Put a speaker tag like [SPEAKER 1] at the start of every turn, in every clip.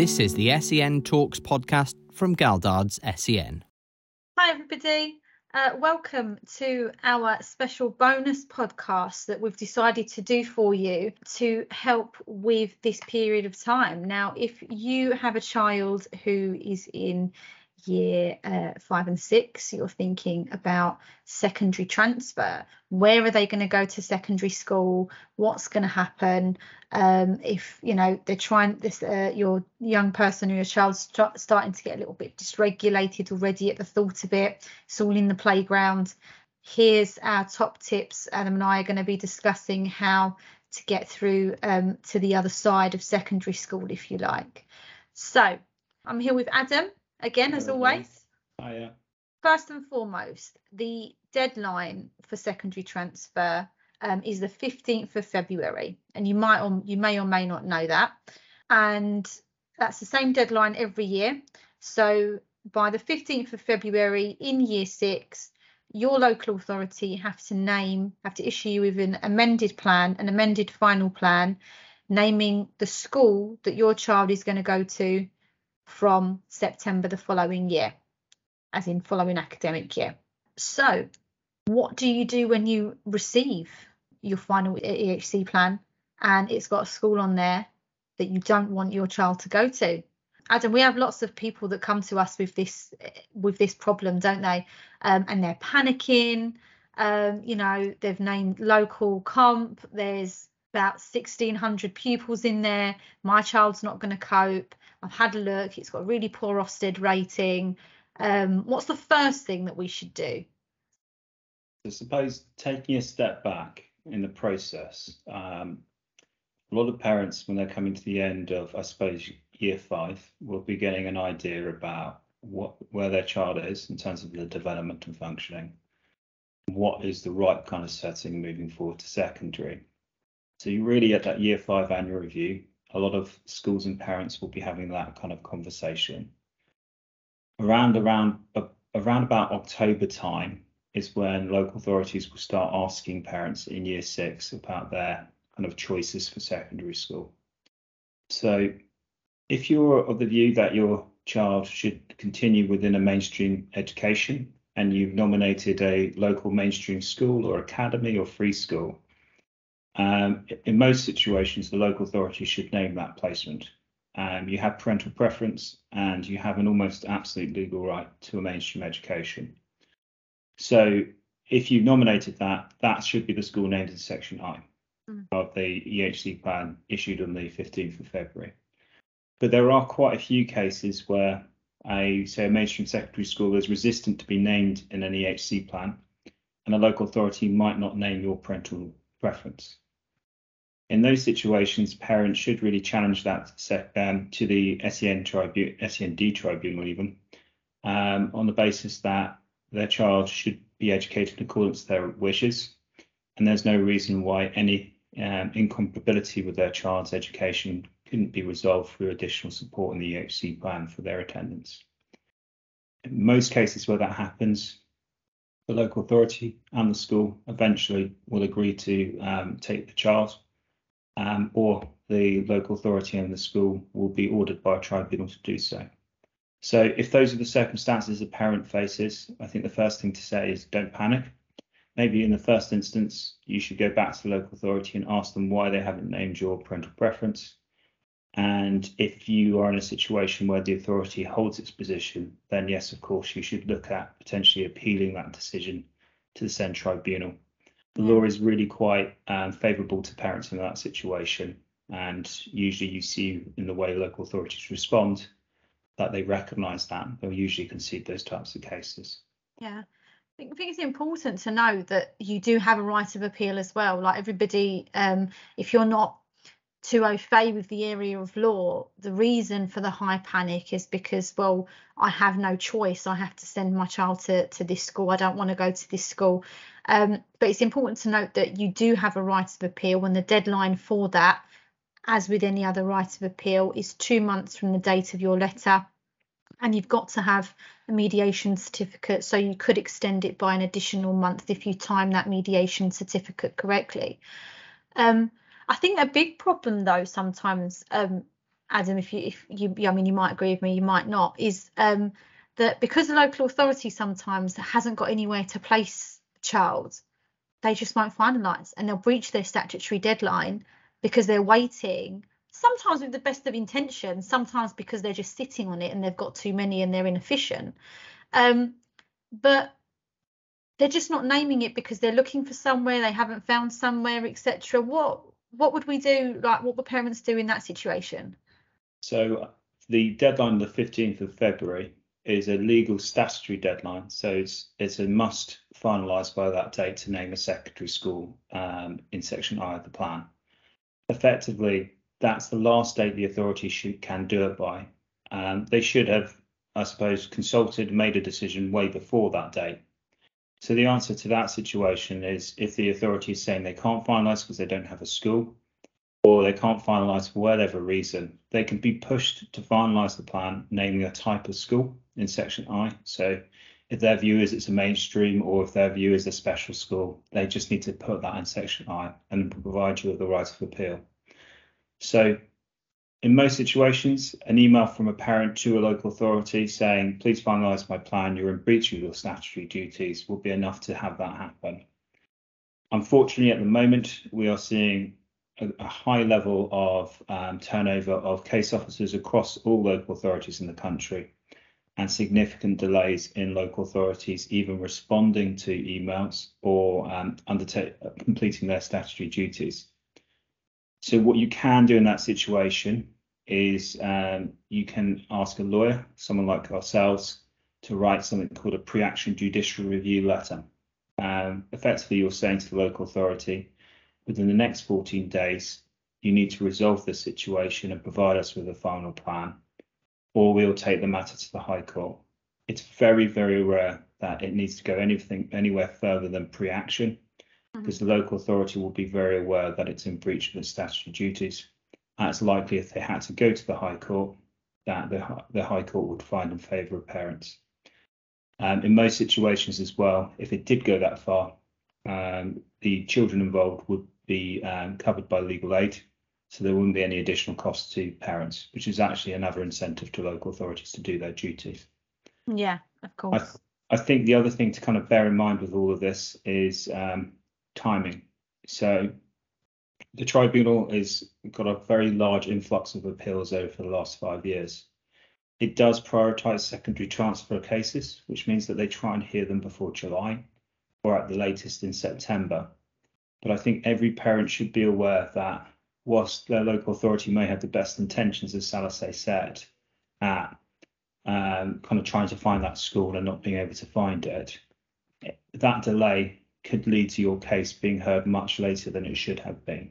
[SPEAKER 1] This is the SEN Talks podcast from Geldard's SEN.
[SPEAKER 2] Hi, everybody. Uh, welcome to our special bonus podcast that we've decided to do for you to help with this period of time. Now, if you have a child who is in year uh, five and six, you're thinking about secondary transfer. Where are they going to go to secondary school? What's going to happen? Um, if you know they're trying this, uh, your young person or your child's st- starting to get a little bit dysregulated already at the thought of it. It's all in the playground. Here's our top tips. Adam and I are going to be discussing how to get through um, to the other side of secondary school, if you like. So I'm here with Adam again, as always.
[SPEAKER 3] Oh, yeah.
[SPEAKER 2] First and foremost, the deadline for secondary transfer um, is the 15th of February, and you might or you may or may not know that. And that's the same deadline every year. So by the 15th of February in year six, your local authority have to name, have to issue you with an amended plan, an amended final plan, naming the school that your child is going to go to from September the following year, as in following academic year. So, what do you do when you receive your final EHC plan and it's got a school on there that you don't want your child to go to? Adam, we have lots of people that come to us with this with this problem, don't they? Um, and they're panicking. Um, you know, they've named local comp. There's about 1600 pupils in there. My child's not going to cope. I've had a look. It's got a really poor Ofsted rating. Um, what's the first thing that we should do?
[SPEAKER 3] I suppose taking a step back in the process, um, a lot of parents, when they're coming to the end of, I suppose, year five, will be getting an idea about what where their child is in terms of the development and functioning. What is the right kind of setting moving forward to secondary? So you really at that year five annual review, a lot of schools and parents will be having that kind of conversation. Around around around about October time is when local authorities will start asking parents in year six about their kind of choices for secondary school. So if you're of the view that your child should continue within a mainstream education and you've nominated a local mainstream school or academy or free school, um, in most situations, the local authority should name that placement. Um, you have parental preference and you have an almost absolute legal right to a mainstream education. So if you nominated that, that should be the school named in section I mm. of the EHC plan issued on the 15th of February. But there are quite a few cases where a say a mainstream secondary school is resistant to be named in an EHC plan, and a local authority might not name your parental preference. In those situations, parents should really challenge that um, to the SEN tribunal, SEND tribunal even, um, on the basis that their child should be educated in accordance with their wishes, and there's no reason why any um, incompatibility with their child's education couldn't be resolved through additional support in the EHC plan for their attendance. In most cases where that happens, the local authority and the school eventually will agree to um, take the child, um, or the local authority and the school will be ordered by a tribunal to do so. So if those are the circumstances a parent faces, I think the first thing to say is don't panic. Maybe in the first instance, you should go back to the local authority and ask them why they haven't named your parental preference. And if you are in a situation where the authority holds its position, then yes, of course, you should look at potentially appealing that decision to the SEND tribunal. The law is really quite um, favourable to parents in that situation. And usually you see in the way local authorities respond that they recognise that. They'll usually concede those types of cases.
[SPEAKER 2] Yeah. I think it's important to know that you do have a right of appeal as well. Like everybody, um, if you're not to au fait with the area of law, the reason for the high panic is because, well, I have no choice. I have to send my child to, to this school. I don't want to go to this school. Um, but it's important to note that you do have a right of appeal when the deadline for that, as with any other right of appeal, is two months from the date of your letter. And you've got to have a mediation certificate, so you could extend it by an additional month if you time that mediation certificate correctly. Um, I think a big problem though sometimes um, Adam, if you if you I mean you might agree with me, you might not, is um, that because the local authority sometimes hasn't got anywhere to place child, they just won't finalise and they'll breach their statutory deadline because they're waiting. Sometimes with the best of intentions, sometimes because they're just sitting on it and they've got too many and they're inefficient. Um, but they're just not naming it because they're looking for somewhere they haven't found somewhere, etc. What what would we do? Like what would parents do in that situation?
[SPEAKER 3] So the deadline, the 15th of February, is a legal statutory deadline. So it's it's a must finalise by that date to name a secondary school um, in section I of the plan. Effectively, that's the last date the authority should can do it by. Um, they should have, I suppose, consulted, made a decision way before that date. So the answer to that situation is if the authority is saying they can't finalise because they don't have a school, or they can't finalise for whatever reason, they can be pushed to finalise the plan, naming a type of school in section I. So if their view is it's a mainstream or if their view is a special school, they just need to put that in section I and provide you with the right of appeal. So in most situations, an email from a parent to a local authority saying, please finalise my plan, you're in breach of your statutory duties will be enough to have that happen. Unfortunately, at the moment, we are seeing a, high level of um, turnover of case officers across all local authorities in the country and significant delays in local authorities even responding to emails or um, completing their statutory duties. So what you can do in that situation is um, you can ask a lawyer, someone like ourselves, to write something called a pre-action judicial review letter. Um, effectively, you're saying to the local authority, within the next 14 days, you need to resolve the situation and provide us with a final plan, or we'll take the matter to the High Court. It's very, very rare that it needs to go anything anywhere further than pre-action, mm-hmm. because the local authority will be very aware that it's in breach of its statutory duties. And it's likely if they had to go to the High Court, that the, the High Court would find in favour of parents. Um, in most situations as well, if it did go that far, um, the children involved would be um, covered by legal aid, so there wouldn't be any additional costs to parents, which is actually another incentive to local authorities to do their duties.
[SPEAKER 2] Yeah, of course.
[SPEAKER 3] I, th- I think the other thing to kind of bear in mind with all of this is um, timing. So the tribunal has got a very large influx of appeals over the last five years. It does prioritise secondary transfer cases, which means that they try and hear them before July or at the latest in September. But I think every parent should be aware that whilst their local authority may have the best intentions, as Salise said, at um, kind of trying to find that school and not being able to find it, that delay could lead to your case being heard much later than it should have been,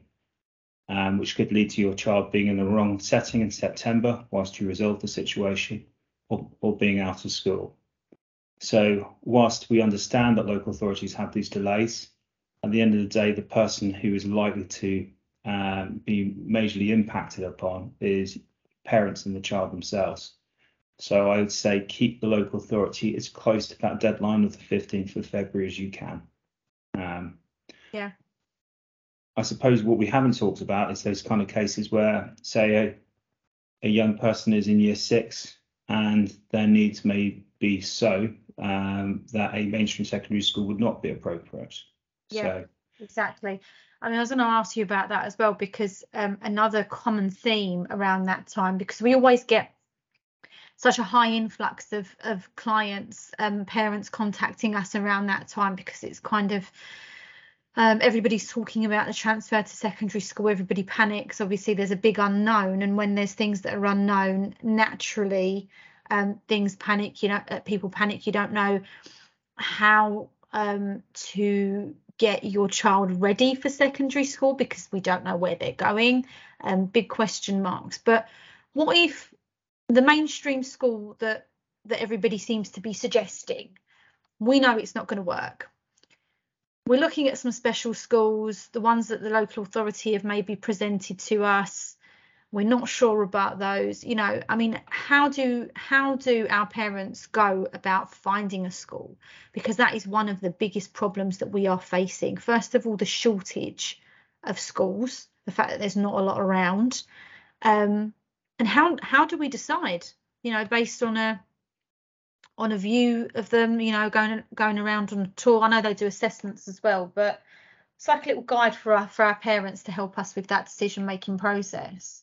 [SPEAKER 3] um, which could lead to your child being in the wrong setting in September whilst you resolve the situation or, or being out of school. So, whilst we understand that local authorities have these delays, at the end of the day, the person who is likely to um, be majorly impacted upon is parents and the child themselves. So, I would say keep the local authority as close to that deadline of the 15th of February as you can. Um,
[SPEAKER 2] yeah.
[SPEAKER 3] I suppose what we haven't talked about is those kind of cases where, say, a, a young person is in year six and their needs may be so um, that a mainstream secondary school would not be appropriate.
[SPEAKER 2] Yeah, so. exactly. I mean, I was going to ask you about that as well because um, another common theme around that time, because we always get such a high influx of of clients, um, parents contacting us around that time because it's kind of um, everybody's talking about the transfer to secondary school. Everybody panics. Obviously, there's a big unknown, and when there's things that are unknown, naturally um, things panic. You know, uh, people panic. You don't know how um, to get your child ready for secondary school because we don't know where they're going. Um, big question marks. But what if the mainstream school that that everybody seems to be suggesting, we know it's not going to work. We're looking at some special schools, the ones that the local authority have maybe presented to us. We're not sure about those you know i mean how do how do our parents go about finding a school? Because that is one of the biggest problems that we are facing. First of all the shortage of schools the fact that there's not a lot around. Um, and how how do we decide? You know, based on a on a view of them, you know, going going around on a tour. I know they do assessments as well, but it's like a little guide for our for our parents to help us with that decision making process.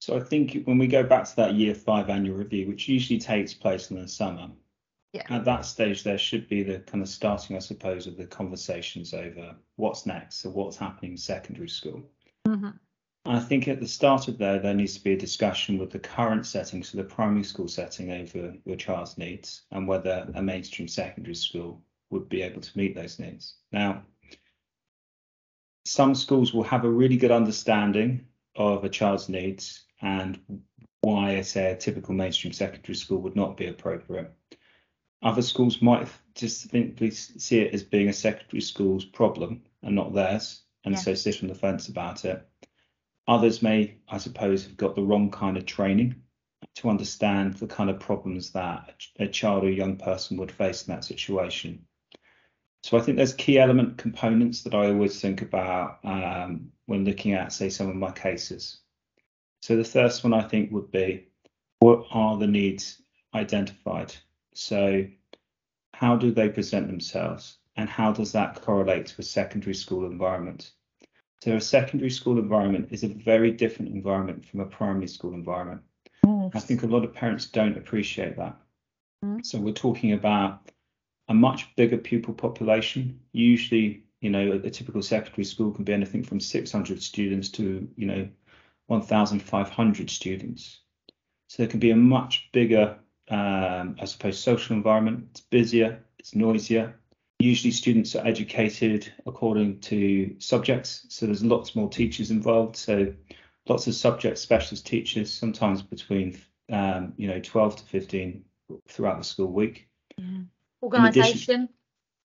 [SPEAKER 3] So I think when we go back to that year five annual review, which usually takes place in the summer,
[SPEAKER 2] Yeah.
[SPEAKER 3] at that stage there should be the kind of starting, I suppose, of the conversations over what's next, so what's happening in secondary school.
[SPEAKER 2] Mhm.
[SPEAKER 3] I think at the start of there, there needs to be a discussion with the current setting, so the primary school setting over your child's needs and whether a mainstream secondary school would be able to meet those needs. Now, some schools will have a really good understanding of a child's needs and why, say, a typical mainstream secondary school would not be appropriate. Other schools might just simply see it as being a secondary school's problem and not theirs, and
[SPEAKER 2] Yeah.
[SPEAKER 3] so sit on the fence about it. Others may, I suppose, have got the wrong kind of training to understand the kind of problems that a child or young person would face in that situation. So I think there's key element components that I always think about um, when looking at, say, some of my cases. So the first one I think would be, what are the needs identified? So how do they present themselves, and how does that correlate to a secondary school environment? So a secondary school environment is a very different environment from a primary school environment. I think a lot of parents don't appreciate that.
[SPEAKER 2] Mm.
[SPEAKER 3] So we're talking about a much bigger pupil population. Usually, you know, a, a typical secondary school can be anything from 600 students to, you know, 1,500 students. So there can be a much bigger, um, I suppose, social environment. It's busier, it's noisier. Usually, students are educated according to subjects. So there's lots more teachers involved. So lots of subject specialist teachers, sometimes between, um, you know, 12 to 15 throughout the school week. Yeah.
[SPEAKER 2] Organisation.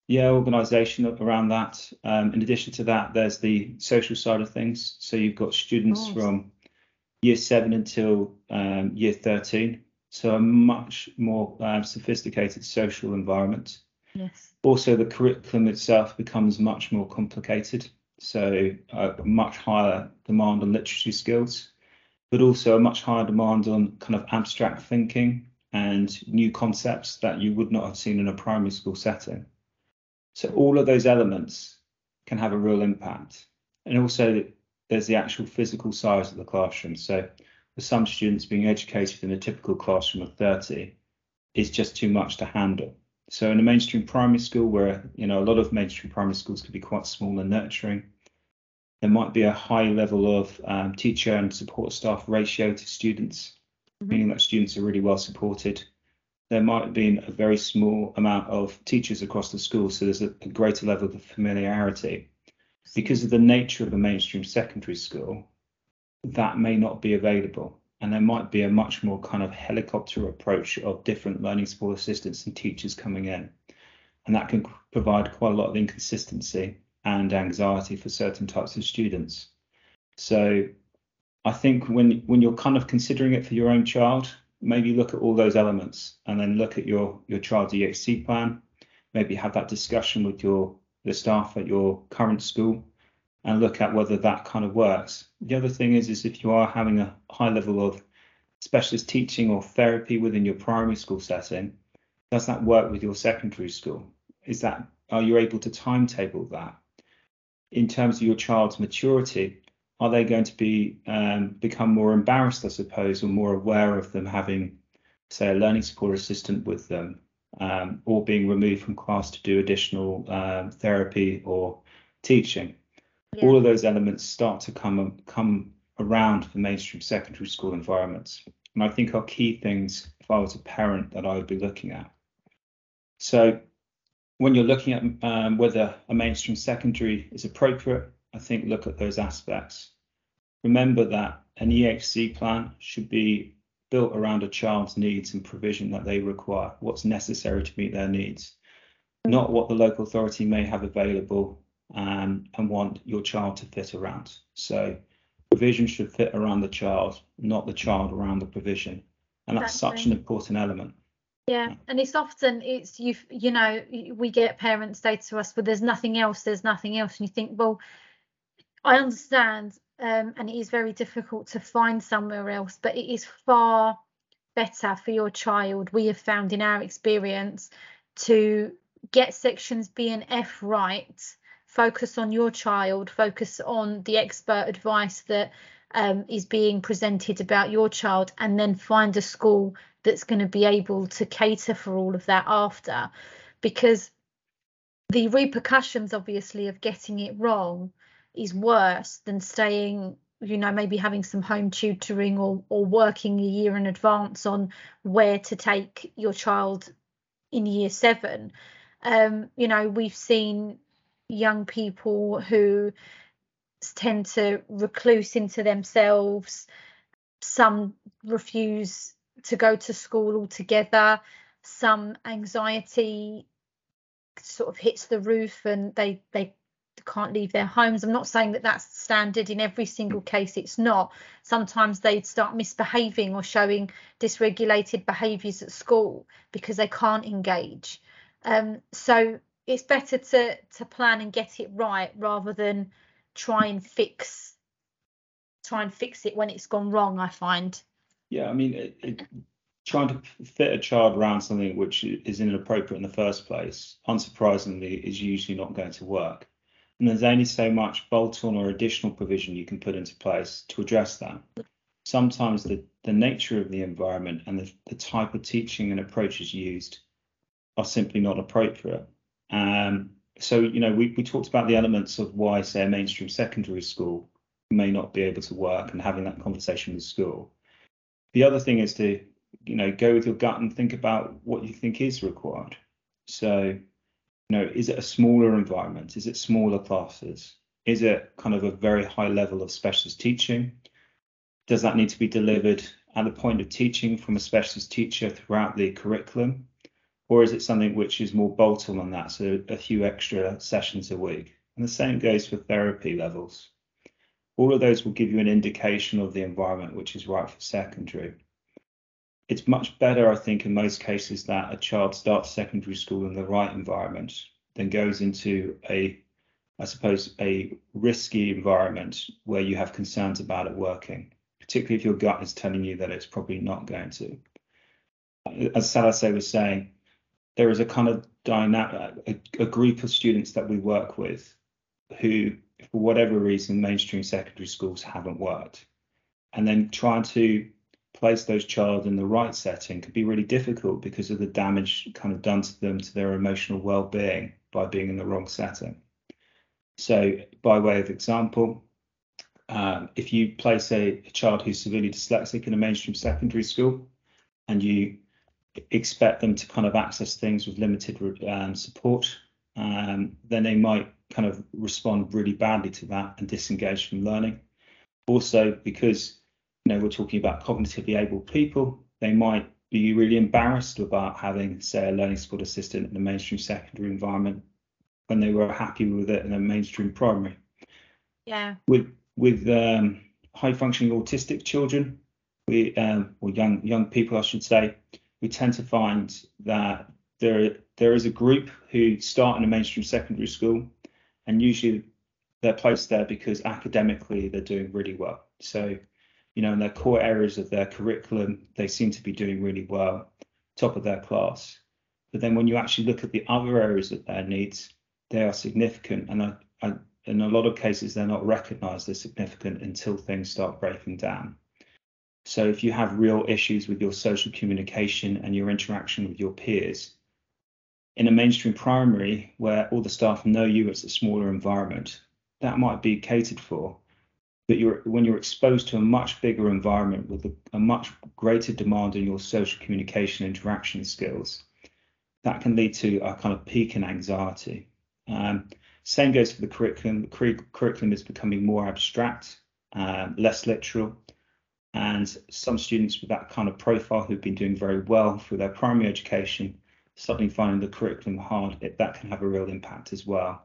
[SPEAKER 3] Yeah, organisation around that. Um, in addition to that, there's the social side of things. So you've got students
[SPEAKER 2] Nice.
[SPEAKER 3] from year seven until um, year 13. So a much more um, sophisticated social environment.
[SPEAKER 2] Yes.
[SPEAKER 3] Also, the curriculum itself becomes much more complicated. So a much higher demand on literacy skills, but also a much higher demand on kind of abstract thinking and new concepts that you would not have seen in a primary school setting. So all of those elements can have a real impact. And also there's the actual physical size of the classroom. So for some students being educated in a typical classroom of 30 is just too much to handle. So in a mainstream primary school where, you know, a lot of mainstream primary schools can be quite small and nurturing, there might be a high level of um, teacher and support staff ratio to students,
[SPEAKER 2] Mhm.
[SPEAKER 3] meaning that students are really well supported there might have been a very small amount of teachers across the school, so there's a, a greater level of familiarity. Because of the nature of a mainstream secondary school, that may not be available. And there might be a much more kind of helicopter approach of different learning support assistants and teachers coming in. And that can provide quite a lot of inconsistency and anxiety for certain types of students. So I think when when you're kind of considering it for your own child, maybe look at all those elements and then look at your your child's EHC plan. Maybe have that discussion with your the staff at your current school and look at whether that kind of works. The other thing is is if you are having a high level of specialist teaching or therapy within your primary school setting, does that work with your secondary school? Is that are you able to timetable that? In terms of your child's maturity, are they going to be um, become more embarrassed, I suppose, or more aware of them having, say, a learning support assistant with them, um, or being removed from class to do additional um, therapy or teaching?
[SPEAKER 2] Yeah.
[SPEAKER 3] All of those elements start to come come around the mainstream secondary school environments, and I think are key things if I was a parent that I would be looking at. So, when you're looking at um, whether a mainstream secondary is appropriate, I think look at those aspects. Remember that an EHC plan should be built around a child's needs and provision that they require, what's necessary to meet their needs, not what the local authority may have available um, and want your child to fit around. So provision should fit around the child, not the child around the provision. And that's such an important element.
[SPEAKER 2] Yeah, and it's often it's you you know we get parents say to us, well, there's nothing else, there's nothing else, and you think, well, I understand um, and it is very difficult to find somewhere else, but it is far better for your child, we have found in our experience, to get sections B and F right, focus on your child, focus on the expert advice that um, is being presented about your child, and then find a school that's going to be able to cater for all of that after. Because the repercussions, obviously, of getting it wrong is worse than staying you know maybe having some home tutoring or or working a year in advance on where to take your child in year 7 um you know we've seen young people who tend to recluse into themselves some refuse to go to school altogether some anxiety sort of hits the roof and they they can't leave their homes. I'm not saying that that's standard in every single case, it's not. Sometimes they start misbehaving or showing dysregulated behaviours at school because they can't engage. Um, so it's better to to plan and get it right rather than try and fix try and fix it when it's gone wrong. I find.
[SPEAKER 3] Yeah, I mean, it, it, trying to fit a child around something which is inappropriate in the first place, unsurprisingly, is usually not going to work. And there's only so much bolt-on or additional provision you can put into place to address that. Sometimes the, the nature of the environment and the, the type of teaching and approaches used are simply not appropriate. Um, so, you know, we, we talked about the elements of why, say, a mainstream secondary school may not be able to work and having that conversation with school. The other thing is to, you know, go with your gut and think about what you think is required. So, you know, is it a smaller environment? Is it smaller classes? Is it kind of a very high level of specialist teaching? Does that need to be delivered at the point of teaching from a specialist teacher throughout the curriculum? Or is it something which is more bolt-on than that, so a few extra sessions a week? And the same goes for therapy levels. All of those will give you an indication of the environment which is right for secondary it's much better, I think, in most cases that a child starts secondary school in the right environment than goes into a, I suppose, a risky environment where you have concerns about it working, particularly if your gut is telling you that it's probably not going to. As Salise was saying, there is a kind of dynamic, a, a group of students that we work with who, for whatever reason, mainstream secondary schools haven't worked. And then trying to place those child in the right setting could be really difficult because of the damage kind of done to them to their emotional well-being by being in the wrong setting. So, by way of example, um, if you place a, a, child who's severely dyslexic in a mainstream secondary school and you expect them to kind of access things with limited um, support, um, then they might kind of respond really badly to that and disengage from learning. Also, because you know, we're talking about cognitively able people, they might be really embarrassed about having, say, a learning support assistant in a mainstream secondary environment when they were happy with it in a mainstream primary.
[SPEAKER 2] Yeah.
[SPEAKER 3] With with um, high functioning autistic children, we um, or young young people, I should say, we tend to find that there there is a group who start in a mainstream secondary school, and usually they're placed there because academically they're doing really well. So you know, in their core areas of their curriculum, they seem to be doing really well, top of their class. But then when you actually look at the other areas of their needs, they are significant. And I, I, in a lot of cases, they're not recognized as significant until things start breaking down. So if you have real issues with your social communication and your interaction with your peers, in a mainstream primary where all the staff know you, it's a smaller environment, that might be catered for but you're when you're exposed to a much bigger environment with a, a much greater demand on your social communication interaction skills, that can lead to a kind of peak in anxiety. Um, same goes for the curriculum. The curriculum is becoming more abstract, uh, less literal, and some students with that kind of profile who've been doing very well through their primary education suddenly finding the curriculum hard, it, that can have a real impact as well.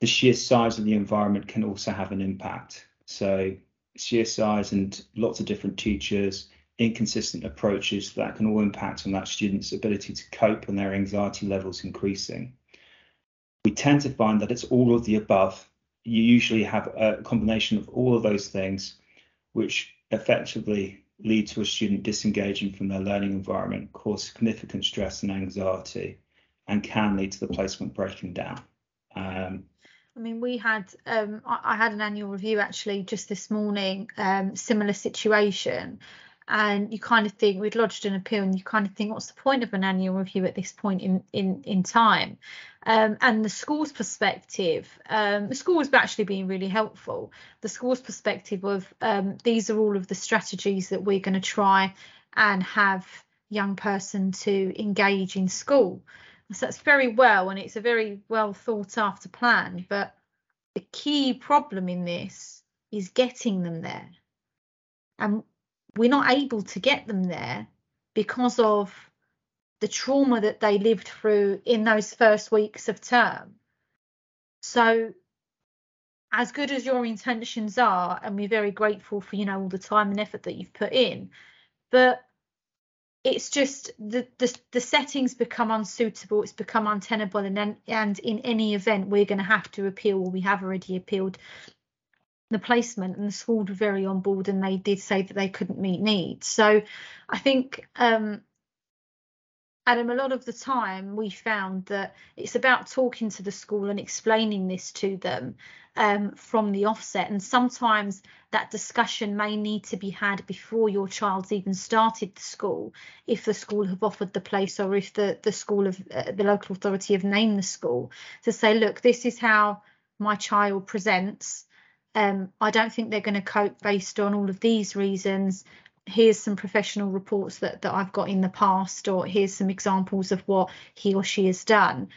[SPEAKER 3] The sheer size of the environment can also have an impact. So CSIs and lots of different teachers, inconsistent approaches that can all impact on that student's ability to cope and their anxiety levels increasing. We tend to find that it's all of the above you usually have a combination of all of those things, which effectively lead to a student disengaging from their learning environment, cause significant stress and anxiety, and can lead to the placement breaking down. Um,
[SPEAKER 2] I mean, we had um, I, I, had an annual review actually just this morning, um, similar situation, and you kind of think we'd lodged an appeal and you kind of think what's the point of an annual review at this point in in in time? Um, and the school's perspective um, the school has actually been really helpful. The school's perspective of um, these are all of the strategies that we're going to try and have young person to engage in school. So that's very well and it's a very well thought after plan but the key problem in this is getting them there. And we're not able to get them there because of the trauma that they lived through in those first weeks of term. So, as good as your intentions are, and we're very grateful for you know all the time and effort that you've put in, but it's just the the, the settings become unsuitable. It's become untenable, and then and in any event, we're going to have to appeal, or we have already appealed the placement and the school were very on board and they did say that they couldn't meet needs so i think um Adam, a lot of the time we found that it's about talking to the school and explaining this to them um, from the offset. And sometimes that discussion may need to be had before your child's even started the school, if the school have offered the place or if the, the school of uh, the local authority have named the school to say, look, this is how my child presents um, I don't think they're going to cope based on all of these reasons. Here's some professional reports that, that I've got in the past, or here's some examples of what he or she has done.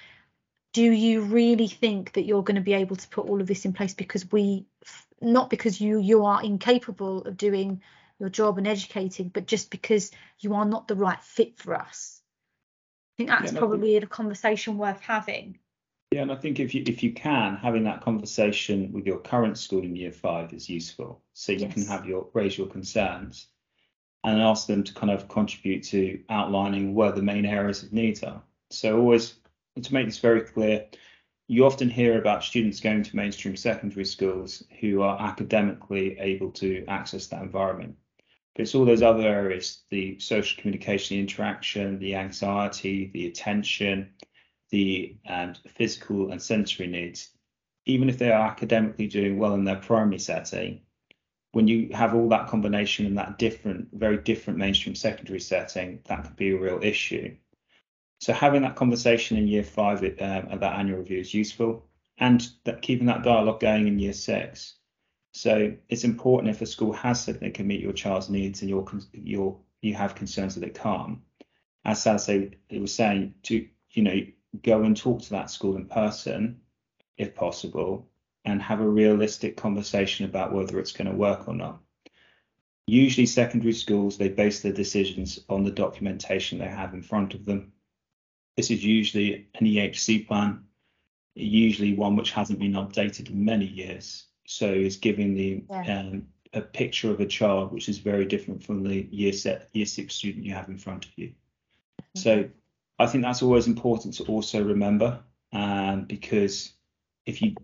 [SPEAKER 2] Do you really think that you're going to be able to put all of this in place because we, not because you you are incapable of doing your job and educating, but just because you are not the right fit for us? I think that's yeah, probably a conversation worth having.
[SPEAKER 3] Yeah, and I think if you if you can, having that conversation with your current school in year five is useful. So you yes. can have your raise your concerns and ask them to kind of contribute to outlining where the main areas of needs are. So always to make this very clear, you often hear about students going to mainstream secondary schools who are academically able to access that environment. But it's all those other areas, the social communication, the interaction, the anxiety, the attention, the um, physical and sensory needs, even if they are academically doing well in their primary setting, when you have all that combination in that different, very different mainstream secondary setting, that could be a real issue. So having that conversation in year five um, at that annual review is useful, and that keeping that dialogue going in year six. So it's important if a school has said they can meet your child's needs and you have concerns that it can't. As Sally was saying, to you know go and talk to that school in person, if possible, and have a realistic conversation about whether it's going to work or not. Usually, secondary schools they base their decisions on the documentation they have in front of them. This is usually an EHC plan, usually one which hasn't been updated in many years. So it's giving the yeah. um, a picture of a child which is very different from the year set year six student you have in front of you. Mm-hmm. So I think that's always important to also remember um, because if you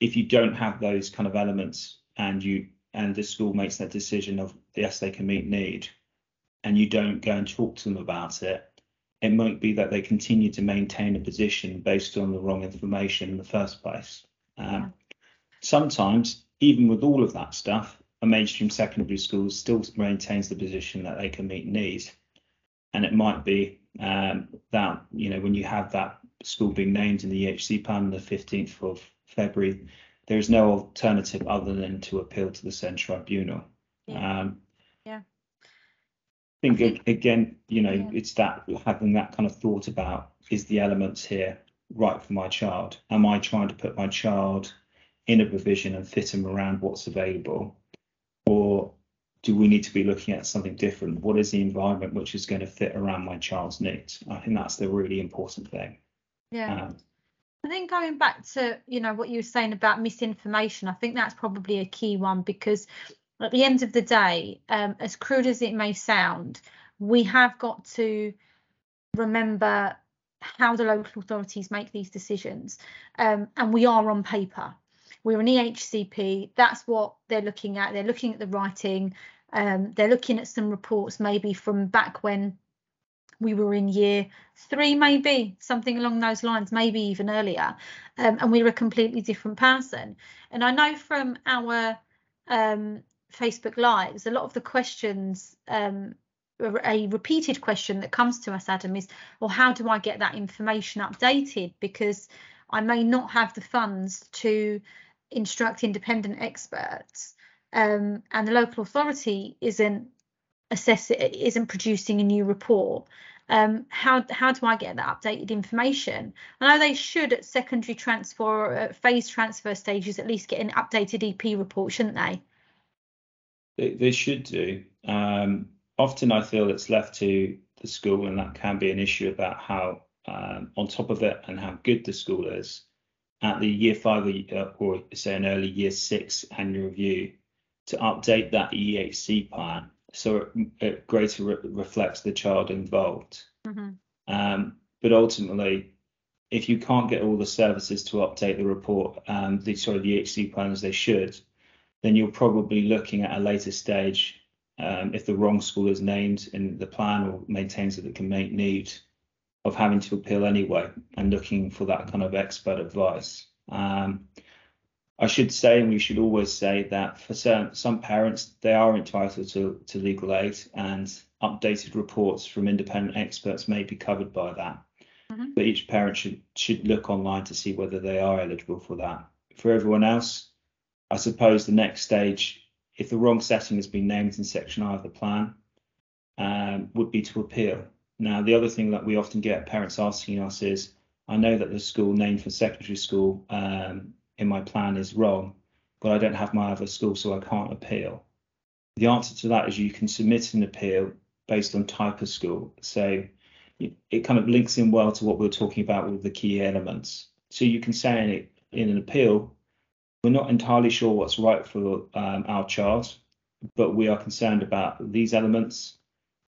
[SPEAKER 3] if you don't have those kind of elements and you and the school makes that decision of yes they can meet need and you don't go and talk to them about it it might be that they continue to maintain a position based on the wrong information in the first place. Um, sometimes even with all of that stuff a mainstream secondary school still maintains the position that they can meet needs and it might be um, that you know when you have that school being named in the EHC plan on the 15th of February, there is no alternative other than to appeal to the central tribunal.
[SPEAKER 2] Yeah. Um, yeah.
[SPEAKER 3] I think, I think again, you know, yeah. it's that having that kind of thought about is the elements here right for my child? Am I trying to put my child in a provision and fit them around what's available? Or do we need to be looking at something different? What is the environment which is going to fit around my child's needs? I think that's the really important thing.
[SPEAKER 2] Yeah. Um, I think going back to you know what you were saying about misinformation, I think that's probably a key one because at the end of the day, um, as crude as it may sound, we have got to remember how the local authorities make these decisions, um, and we are on paper we're an EHCP. That's what they're looking at. They're looking at the writing. Um, they're looking at some reports maybe from back when we were in year three, maybe something along those lines, maybe even earlier, um, and we were a completely different person. And I know from our um, Facebook Lives, a lot of the questions, um, a repeated question that comes to us, Adam, is, well, how do I get that information updated? Because I may not have the funds to instruct independent experts, um, and the local authority isn't assessing, isn't producing a new report um, how how do I get that updated information? I know they should at secondary transfer, at phase transfer stages, at least get an updated EP report, shouldn't they?
[SPEAKER 3] They, they should do. Um, often I feel it's left to the school, and that can be an issue about how um, on top of it and how good the school is. At the year five or, or say an early year six annual review, to update that EHC plan so it, it greater re- reflects the child involved. Mm-hmm. Um, but ultimately, if you can't get all the services to update the report, um, the sort of the HC plan as they should, then you're probably looking at a later stage. Um, if the wrong school is named in the plan or maintains that it can make need of having to appeal anyway and looking for that kind of expert advice. Um, I should say, and we should always say that for some, some parents, they are entitled to, to legal aid, and updated reports from independent experts may be covered by that. Mm-hmm. But each parent should should look online to see whether they are eligible for that. For everyone else, I suppose the next stage, if the wrong setting has been named in section I of the plan, um, would be to appeal. Now, the other thing that we often get parents asking us is, I know that the school name for secondary school um, in my plan is wrong, but I don't have my other school, so I can't appeal. The answer to that is you can submit an appeal based on type of school. So it kind of links in well to what we are talking about with the key elements. So you can say in, it, in an appeal, we're not entirely sure what's right for um, our child, but we are concerned about these elements,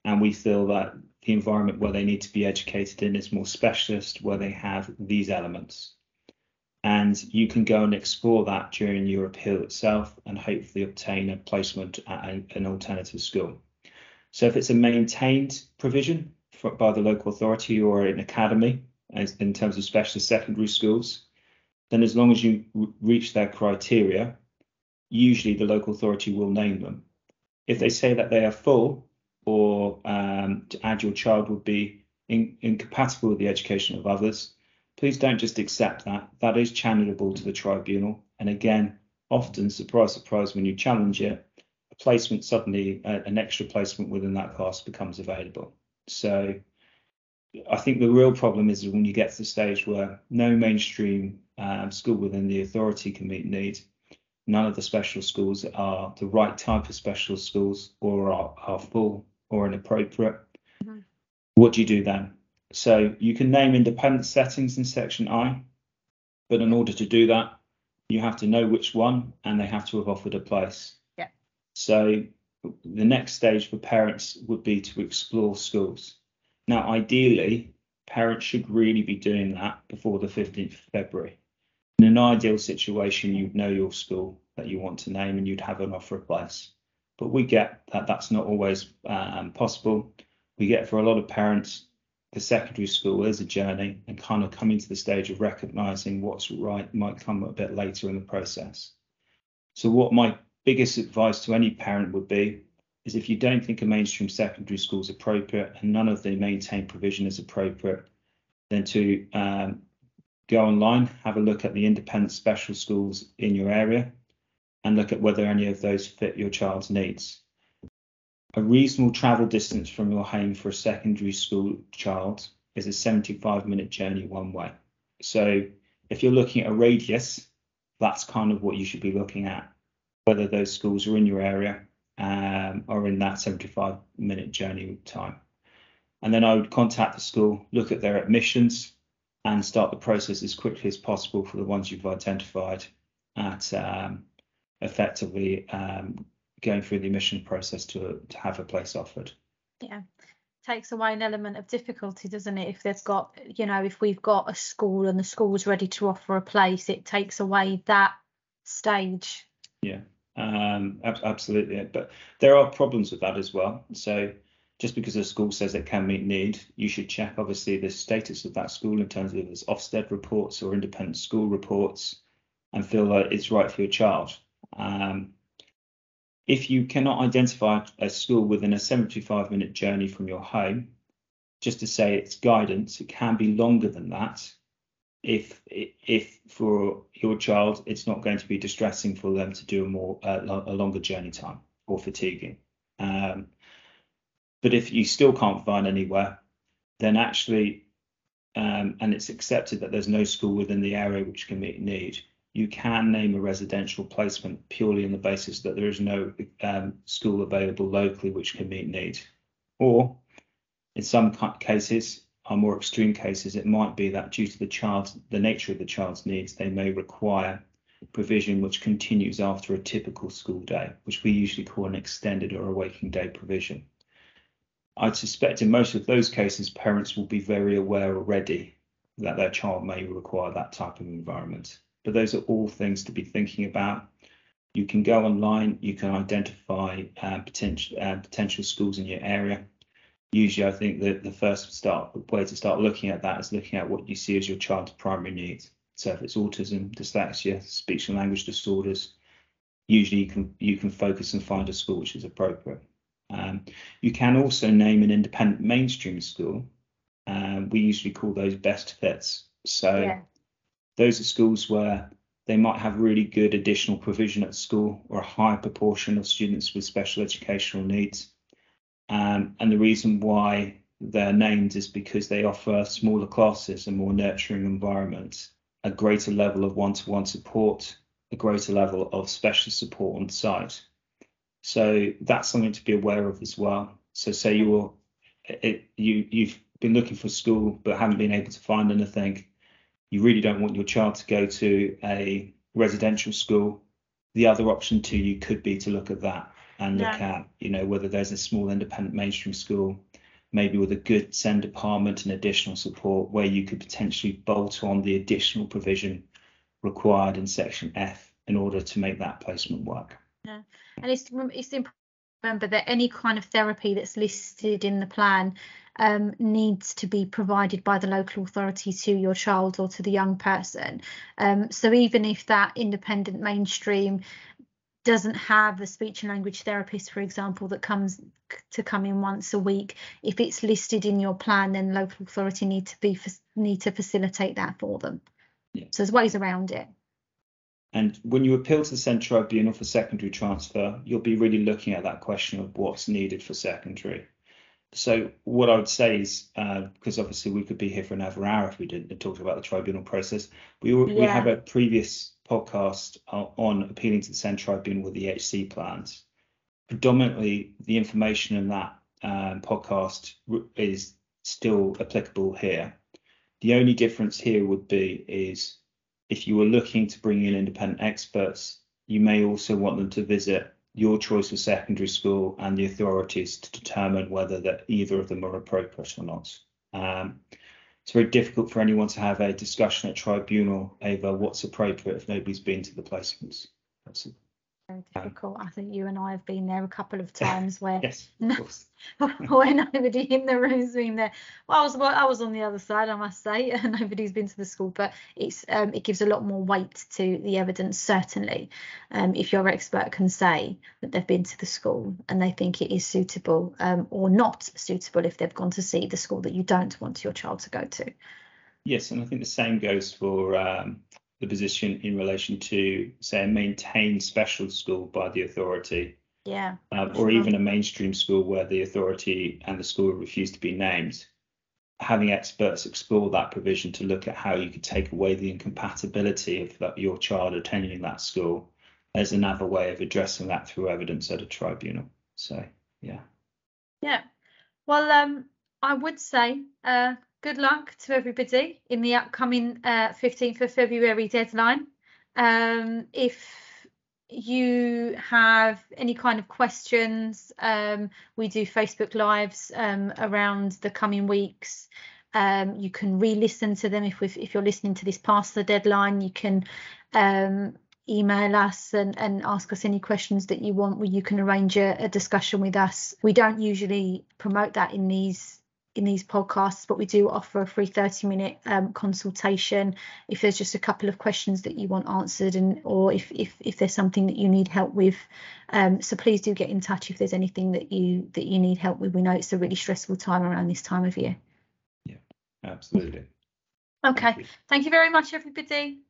[SPEAKER 3] and we feel that the environment where they need to be educated in is more specialist, where they have these elements and you can go and explore that during your appeal itself and hopefully obtain a placement at an alternative school. So if it's a maintained provision for, by the local authority or an academy as in terms of specialist secondary schools, then as long as you reach their criteria, usually the local authority will name them. If they say that they are full or um, to add your child would be in, incompatible with the education of others, Please don't just accept that. That is challengable to the tribunal. And again, often, surprise, surprise, when you challenge it, a placement suddenly, uh, an extra placement within that class becomes available. So I think the real problem is when you get to the stage where no mainstream um, school within the authority can meet needs, none of the special schools are the right type of special schools or are, are full or inappropriate. Mm-hmm. What do you do then? So you can name independent settings in section I, but in order to do that, you have to know which one and they have to have offered a place.
[SPEAKER 2] Yeah.
[SPEAKER 3] So the next stage for parents would be to explore schools. Now, ideally, parents should really be doing that before the 15th of February. In an ideal situation, you'd know your school that you want to name and you'd have an offer of place. But we get that that's not always um, possible. We get for a lot of parents, the secondary school is a journey and kind of coming to the stage of recognizing what's right might come a bit later in the process. So, what my biggest advice to any parent would be is if you don't think a mainstream secondary school is appropriate and none of the maintained provision is appropriate, then to um, go online, have a look at the independent special schools in your area, and look at whether any of those fit your child's needs a reasonable travel distance from your home for a secondary school child is a 75 minute journey one way. So if you're looking at a radius, that's kind of what you should be looking at, whether those schools are in your area um, or in that 75 minute journey time. And then I would contact the school, look at their admissions, and start the process as quickly as possible for the ones you've identified at um, effectively um, going through the admission process to to have a place offered.
[SPEAKER 2] Yeah takes away an element of difficulty, doesn't it? If they've got, you know, if we've got a school and the school's ready to offer a place, it takes away that stage.
[SPEAKER 3] Yeah, um, absolutely. But there are problems with that as well. So just because a school says it can meet need, you should check obviously the status of that school in terms of its Ofsted reports or independent school reports and feel like it's right for your child. Um, if you cannot identify a school within a 75 minute journey from your home, just to say it's guidance, it can be longer than that. If if for your child it's not going to be distressing for them to do a more uh, a longer journey time or fatiguing. Um, but if you still can't find anywhere, then actually, um, and it's accepted that there's no school within the area which can meet need, you can name a residential placement purely on the basis that there is no um, school available locally which can meet need. Or in some cases, our more extreme cases, it might be that due to the child, the nature of the child's needs, they may require provision which continues after a typical school day, which we usually call an extended or a waking day provision. I'd suspect in most of those cases, parents will be very aware already that their child may require that type of environment. But those are all things to be thinking about. You can go online, you can identify uh, potential uh, potential schools in your area. Usually, I think that the first start way to start looking at that is looking at what you see as your child's primary needs. So if it's autism, dyslexia, speech and language disorders, usually you can you can focus and find a school which is appropriate. Um, you can also name an independent mainstream school. Um, we usually call those best fits. So yeah those are schools where they might have really good additional provision at school or a high proportion of students with special educational needs. Um, and the reason why they're named is because they offer smaller classes, a more nurturing environment, a greater level of one to one support, a greater level of special support on site. So that's something to be aware of as well. So say you were it, you you've been looking for school but haven't been able to find anything you really don't want your child to go to a residential school, the other option to you could be to look at that and look yeah. at, you know, whether there's a small independent mainstream school, maybe with a good SEND department and additional support where you could potentially bolt on the additional provision required in section F in order to make that placement work.
[SPEAKER 2] Yeah, and it's it's important remember that any kind of therapy that's listed in the plan um, needs to be provided by the local authority to your child or to the young person. Um, so even if that independent mainstream doesn't have a speech and language therapist, for example, that comes to come in once a week, if it's listed in your plan, then local authority need to be need to facilitate that for them. Yeah. So there's ways around it.
[SPEAKER 3] And when you appeal to the SEND tribunal for secondary transfer, you'll be really looking at that question of what's needed for secondary. So what I would say is, uh, because obviously we could be here for another hour if we didn't talk about the tribunal process. We yeah. we have a previous podcast on appealing to the SEND tribunal with EHC plans. Predominantly, the information in that um, podcast is still applicable here. The only difference here would be is if you were looking to bring in independent experts, you may also want them to visit your choice of secondary school and the authorities to determine whether that either of them are appropriate or not. Um, it's very difficult for anyone to have a discussion at tribunal over what's appropriate if nobody's been to the placements. That's
[SPEAKER 2] very difficult. I think you and I have been there a couple of times where
[SPEAKER 3] yes, of
[SPEAKER 2] where nobody in the room's been there. Well, I was I was on the other side, I must say, and nobody's been to the school, but it's um, it gives a lot more weight to the evidence. Certainly, um, if your expert can say that they've been to the school and they think it is suitable um, or not suitable if they've gone to see the school that you don't want your child to go to.
[SPEAKER 3] Yes, and I think the same goes for um, the position in relation to, say, a maintained special school by the authority.
[SPEAKER 2] Yeah.
[SPEAKER 3] Um, or even a mainstream school where the authority and the school refuse to be named. Having experts explore that provision to look at how you could take away the incompatibility of that, your child attending that school as another way of addressing that through evidence at a tribunal. So, yeah.
[SPEAKER 2] Yeah. Well, um, I would say uh, good luck to everybody in the upcoming uh, 15th of February deadline. Um, if you have any kind of questions, um, we do Facebook Lives um, around the coming weeks. Um, you can re-listen to them if if you're listening to this past the deadline. You can um, email us and, and ask us any questions that you want you can arrange a, a discussion with us we don't usually promote that in these in these podcasts, but we do offer a free 30 minute um, consultation if there's just a couple of questions that you want answered and or if if, if there's something that you need help with. Um, so please do get in touch if there's anything that you that you need help with. We know it's a really stressful time around this time of year.
[SPEAKER 3] Yeah, absolutely.
[SPEAKER 2] Okay. Thank you, Thank you very much, everybody.